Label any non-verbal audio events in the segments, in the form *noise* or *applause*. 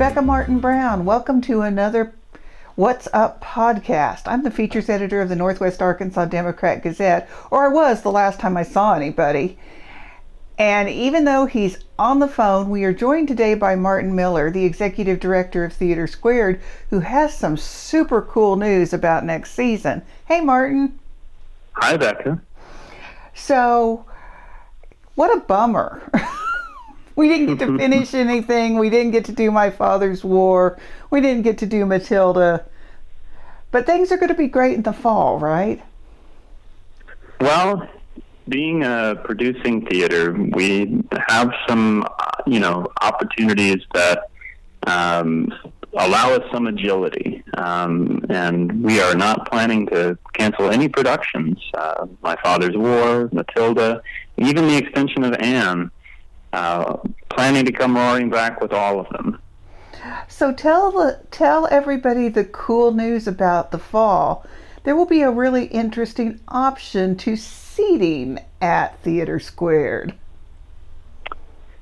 Becca Martin Brown. Welcome to another What's Up podcast. I'm the features editor of the Northwest Arkansas Democrat Gazette, or I was the last time I saw anybody. And even though he's on the phone, we are joined today by Martin Miller, the executive director of TheatreSquared, who has some super cool news about next season. Hey, Martin. Hi, Becca. So, what a bummer. *laughs* we didn't get to *laughs* finish anything. We didn't get to do My Father's War. We didn't get to do Matilda. But things are going to be great in the fall, right? Well, being a producing theater, we have some, you know, opportunities that um, allow us some agility. Um, and we are not planning to cancel any productions. Uh, My Father's War, Matilda, even the extension of Anne. Uh, planning to come roaring back with all of them. So tell the tell everybody the cool news about the fall. There will be a really interesting option to seating at TheatreSquared.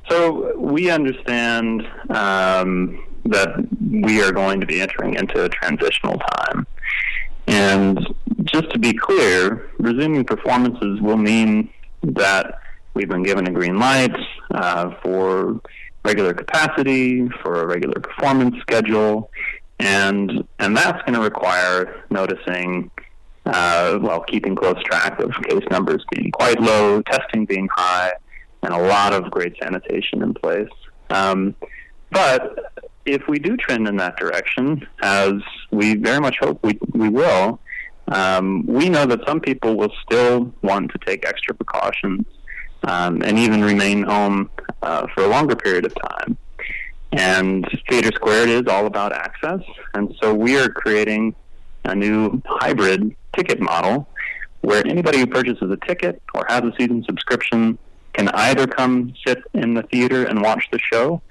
So we understand um, that we are going to be entering into a transitional time. And just to be clear, resuming performances will mean that we've been given a green light uh, for regular capacity, for a regular performance schedule, and and that's going to require noticing, uh, well, keeping close track of case numbers being quite low, testing being high, and a lot of great sanitation in place. Um, but if we do trend in that direction, as we very much hope we, we will, um, we know that some people will still want to take extra precautions um, and even remain home uh, for a longer period of time. And TheatreSquared is all about access, and so we are creating a new hybrid ticket model where anybody who purchases a ticket or has a season subscription can either come sit in the theater and watch the show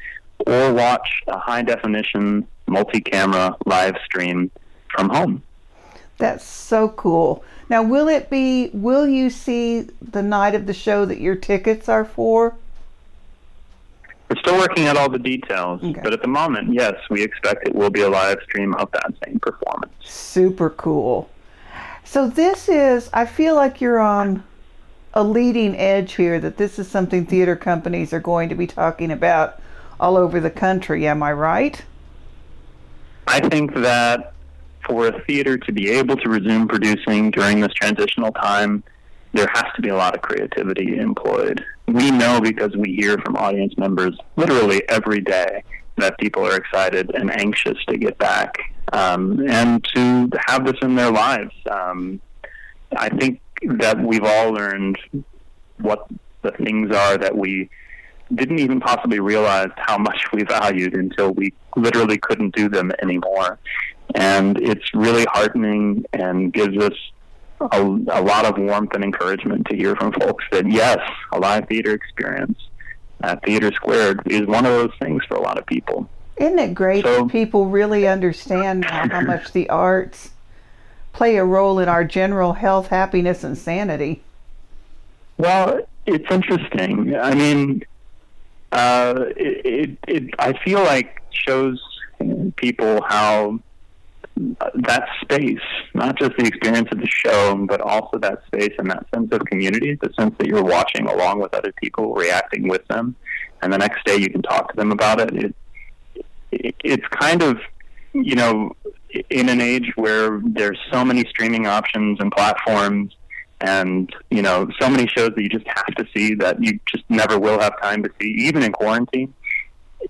or watch a high definition multi camera live stream from home. That's so cool. Now, will it be, will you see the night of the show that your tickets are for? We're still working out all the details, okay. but at the moment, yes, we expect it will be a live stream of that same performance. Super cool. So, this is, I feel like you're on a leading edge here, that this is something theater companies are going to be talking about all over the country. Am I right? I think that for a theater to be able to resume producing during this transitional time, there has to be a lot of creativity employed. We know because we hear from audience members literally every day that people are excited and anxious to get back um, and to have this in their lives. Um, I think that we've all learned what the things are that we didn't even possibly realize how much we valued until we literally couldn't do them anymore. And it's really heartening and gives us a, a lot of warmth and encouragement to hear from folks that yes, a live theater experience at TheatreSquared is one of those things for a lot of people. Isn't it great so, that people really understand how *laughs* much the arts play a role in our general health, happiness, and sanity? Well, it's interesting. I mean, uh, it, it, it, I feel like shows people how that space, not just the experience of the show, but also that space and that sense of community, the sense that you're watching along with other people, reacting with them, and the next day you can talk to them about it. it, it it's kind of, you know, in an age where there's so many streaming options and platforms and you know so many shows that you just have to see that you just never will have time to see even in quarantine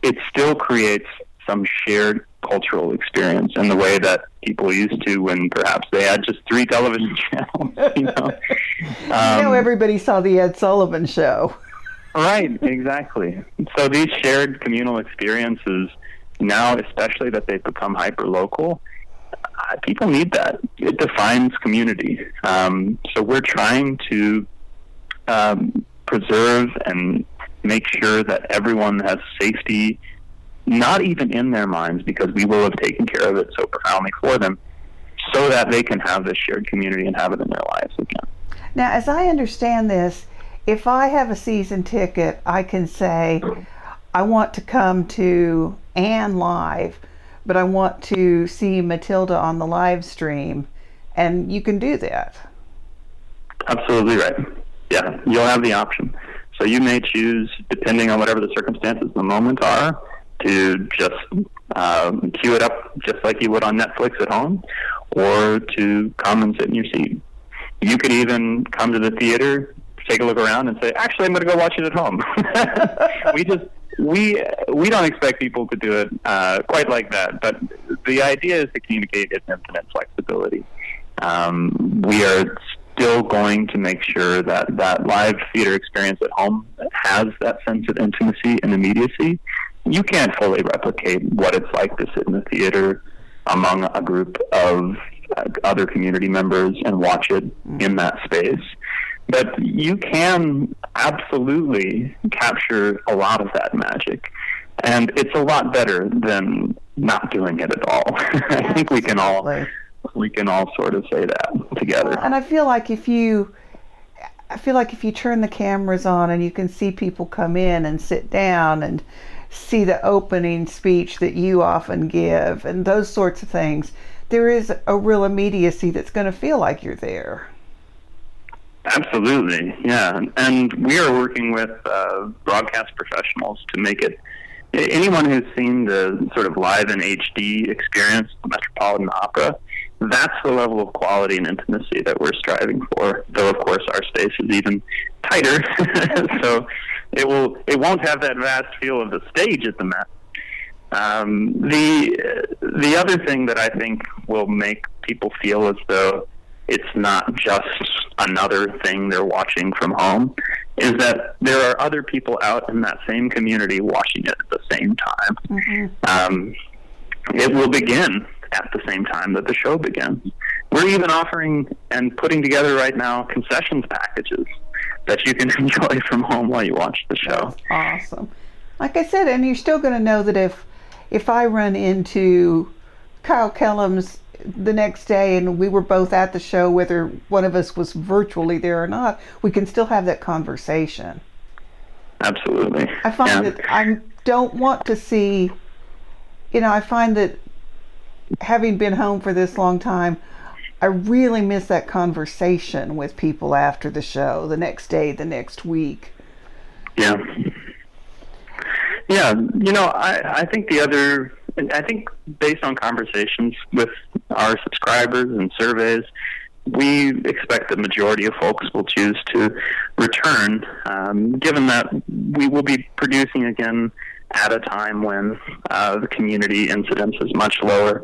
it still creates some shared cultural experience in the way that people used to when perhaps they had just three television *laughs* channels you know um, you know everybody saw the ed sullivan show right exactly so these shared communal experiences now especially that they've become hyper local people need that. It defines community. Um, so we're trying to um, preserve and make sure that everyone has safety, not even in their minds, because we will have taken care of it so profoundly for them, so that they can have this shared community and have it in their lives again. Now, as I understand this, if I have a season ticket, I can say, I want to come to Anne live, but I want to see Matilda on the live stream, and you can do that. Absolutely right. Yeah, you'll have the option. So you may choose, depending on whatever the circumstances of the moment are, to just um, queue it up just like you would on Netflix at home, or to come and sit in your seat. You could even come to the theater, take a look around, and say, "Actually, I'm going to go watch it at home." *laughs* we just we we don't expect people to do it uh, quite like that, but the idea is to communicate its infinite flexibility. Um, we are still going to make sure that that live theater experience at home has that sense of intimacy and immediacy. You can't fully replicate what it's like to sit in the theater among a group of uh, other community members and watch it in that space. But you can absolutely capture a lot of that magic. And it's a lot better than not doing it at all. *laughs* I think we can all we can all sort of say that together. And I feel like if you I feel like if you turn the cameras on and you can see people come in and sit down and see the opening speech that you often give and those sorts of things, there is a real immediacy that's going to feel like you're there. Absolutely, yeah. And we are working with uh, broadcast professionals to make it. Anyone who's seen the sort of live in HD experience, the Metropolitan Opera, that's the level of quality and intimacy that we're striving for. Though, of course, our space is even tighter, *laughs* so it will it won't have that vast feel of the stage at the Met. Um, the the other thing that I think will make people feel as though it's not just another thing they're watching from home is that there are other people out in that same community watching it at the same time. Mm-hmm. Um, it will begin at the same time that the show begins. We're even offering and putting together right now concessions packages that you can *laughs* enjoy from home while you watch the show. That's awesome. Like I said, and you're still going to know that if if I run into Kyle Kellums the next day and we were both at the show, whether one of us was virtually there or not, we can still have that conversation. Absolutely. I find yeah. that I don't want to see, you know, I find that having been home for this long time, I really miss that conversation with people after the show, the next day, the next week. Yeah. Yeah, you know, I, I think the other, I think based on conversations with our subscribers and surveys, we expect the majority of folks will choose to return, um, given that we will be producing again at a time when uh, the community incidence is much lower,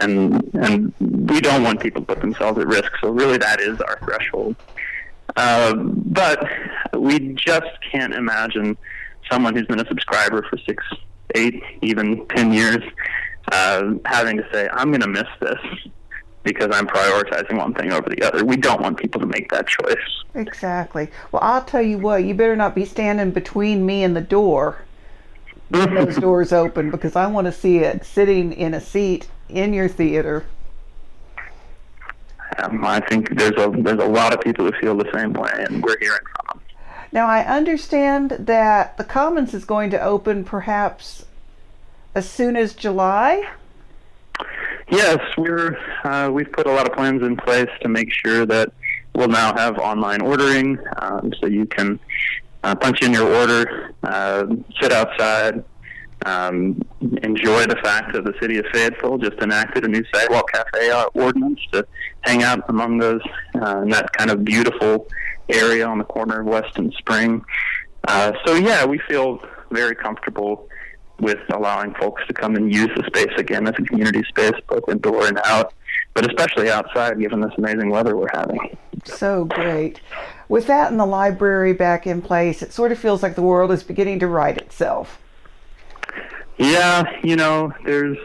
and and we don't want people to put themselves at risk. So really, that is our threshold. Uh, but we just can't imagine someone who's been a subscriber for six, eight, even ten years uh, having to say, "I'm going to miss this." Because I'm prioritizing one thing over the other. We don't want people to make that choice. Exactly. Well, I'll tell you what, you better not be standing between me and the door those *laughs* doors open because I want to see it sitting in a seat in your theater. Um, I think there's a there's a lot of people who feel the same way, and we're hearing from them. Now I understand that the Commons is going to open perhaps as soon as July. Yes, we're uh, we've put a lot of plans in place to make sure that we'll now have online ordering, um, so you can uh, punch in your order, uh, sit outside, um, enjoy the fact that the city of Fayetteville just enacted a new sidewalk cafe uh, ordinance to hang out among those uh, in that kind of beautiful area on the corner of West and Spring. Uh, so yeah, we feel very comfortable with allowing folks to come and use the space again as a community space, both indoor and out, but especially outside, given this amazing weather we're having. So great. With that and the library back in place, it sort of feels like the world is beginning to right itself. Yeah, you know, there's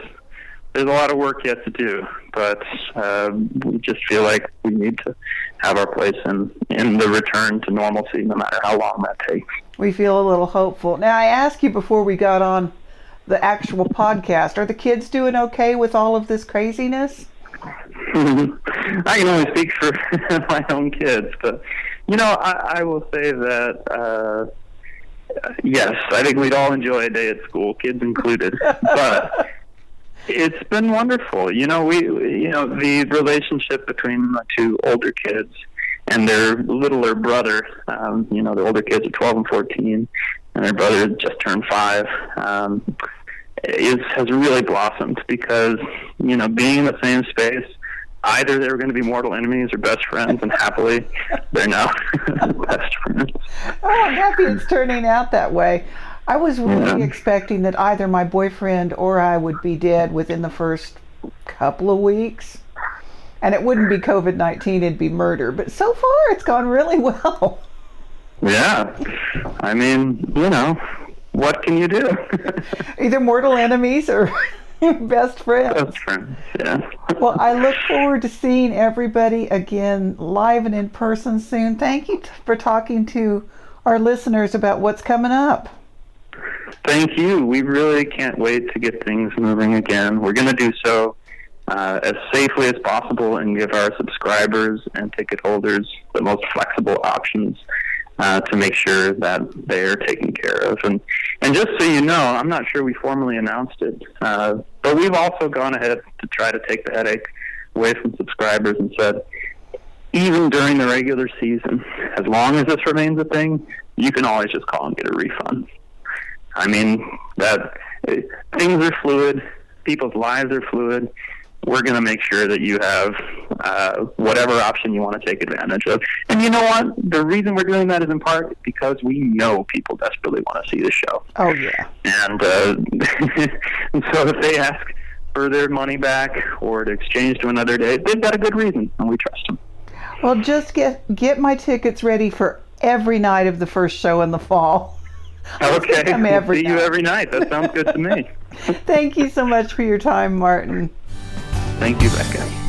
there's a lot of work yet to do, but uh, we just feel like we need to have our place in in the return to normalcy, no matter how long that takes. We feel a little hopeful. Now, I asked you before we got on the actual podcast: Are the kids doing okay with all of this craziness? *laughs* I can only speak for *laughs* my own kids, but you know, I, I will say that uh, yes, I think we'd all enjoy a day at school, kids included. but it's been wonderful. You know, we you know the relationship between the two older kids and their littler brother. Um, you know, the older kids are 12 and 14, and their brother just turned five. Um, is has really blossomed because you know being in the same space either they were going to be mortal enemies or best friends, and happily they're now *laughs* best friends. Oh, I'm happy it's turning out that way. I was really yeah. expecting that either my boyfriend or I would be dead within the first couple of weeks. And it wouldn't be COVID 19, it'd be murder. But so far, it's gone really *laughs* well. Yeah. I mean, you know, what can you do? *laughs* Either mortal enemies or *laughs* best friends. Best friends, yeah. *laughs* well, I look forward to seeing everybody again live and in person soon. Thank you t- for talking to our listeners about what's coming up. Thank you. We really can't wait to get things moving again. We're going to do so uh, as safely as possible and give our subscribers and ticket holders the most flexible options uh, to make sure that they're taken care of. And and just so you know, I'm not sure we formally announced it, uh, but we've also gone ahead to try to take the headache away from subscribers and said, even during the regular season, as long as this remains a thing, you can always just call and get a refund. I mean that eh, things are fluid, people's lives are fluid we're going to make sure that you have uh, whatever option you want to take advantage of. And you know what? The reason we're doing that is in part because we know people desperately want to see the show. Oh yeah. And, uh, and *laughs* so if they ask for their money back or to exchange to another day, they've got a good reason, and we trust them. Well, just get get my tickets ready for every night of the first show in the fall. *laughs* Okay. We'll see night. you every night. That sounds good to me. *laughs* Thank you so much for your time, Martin. Thank you, Becca.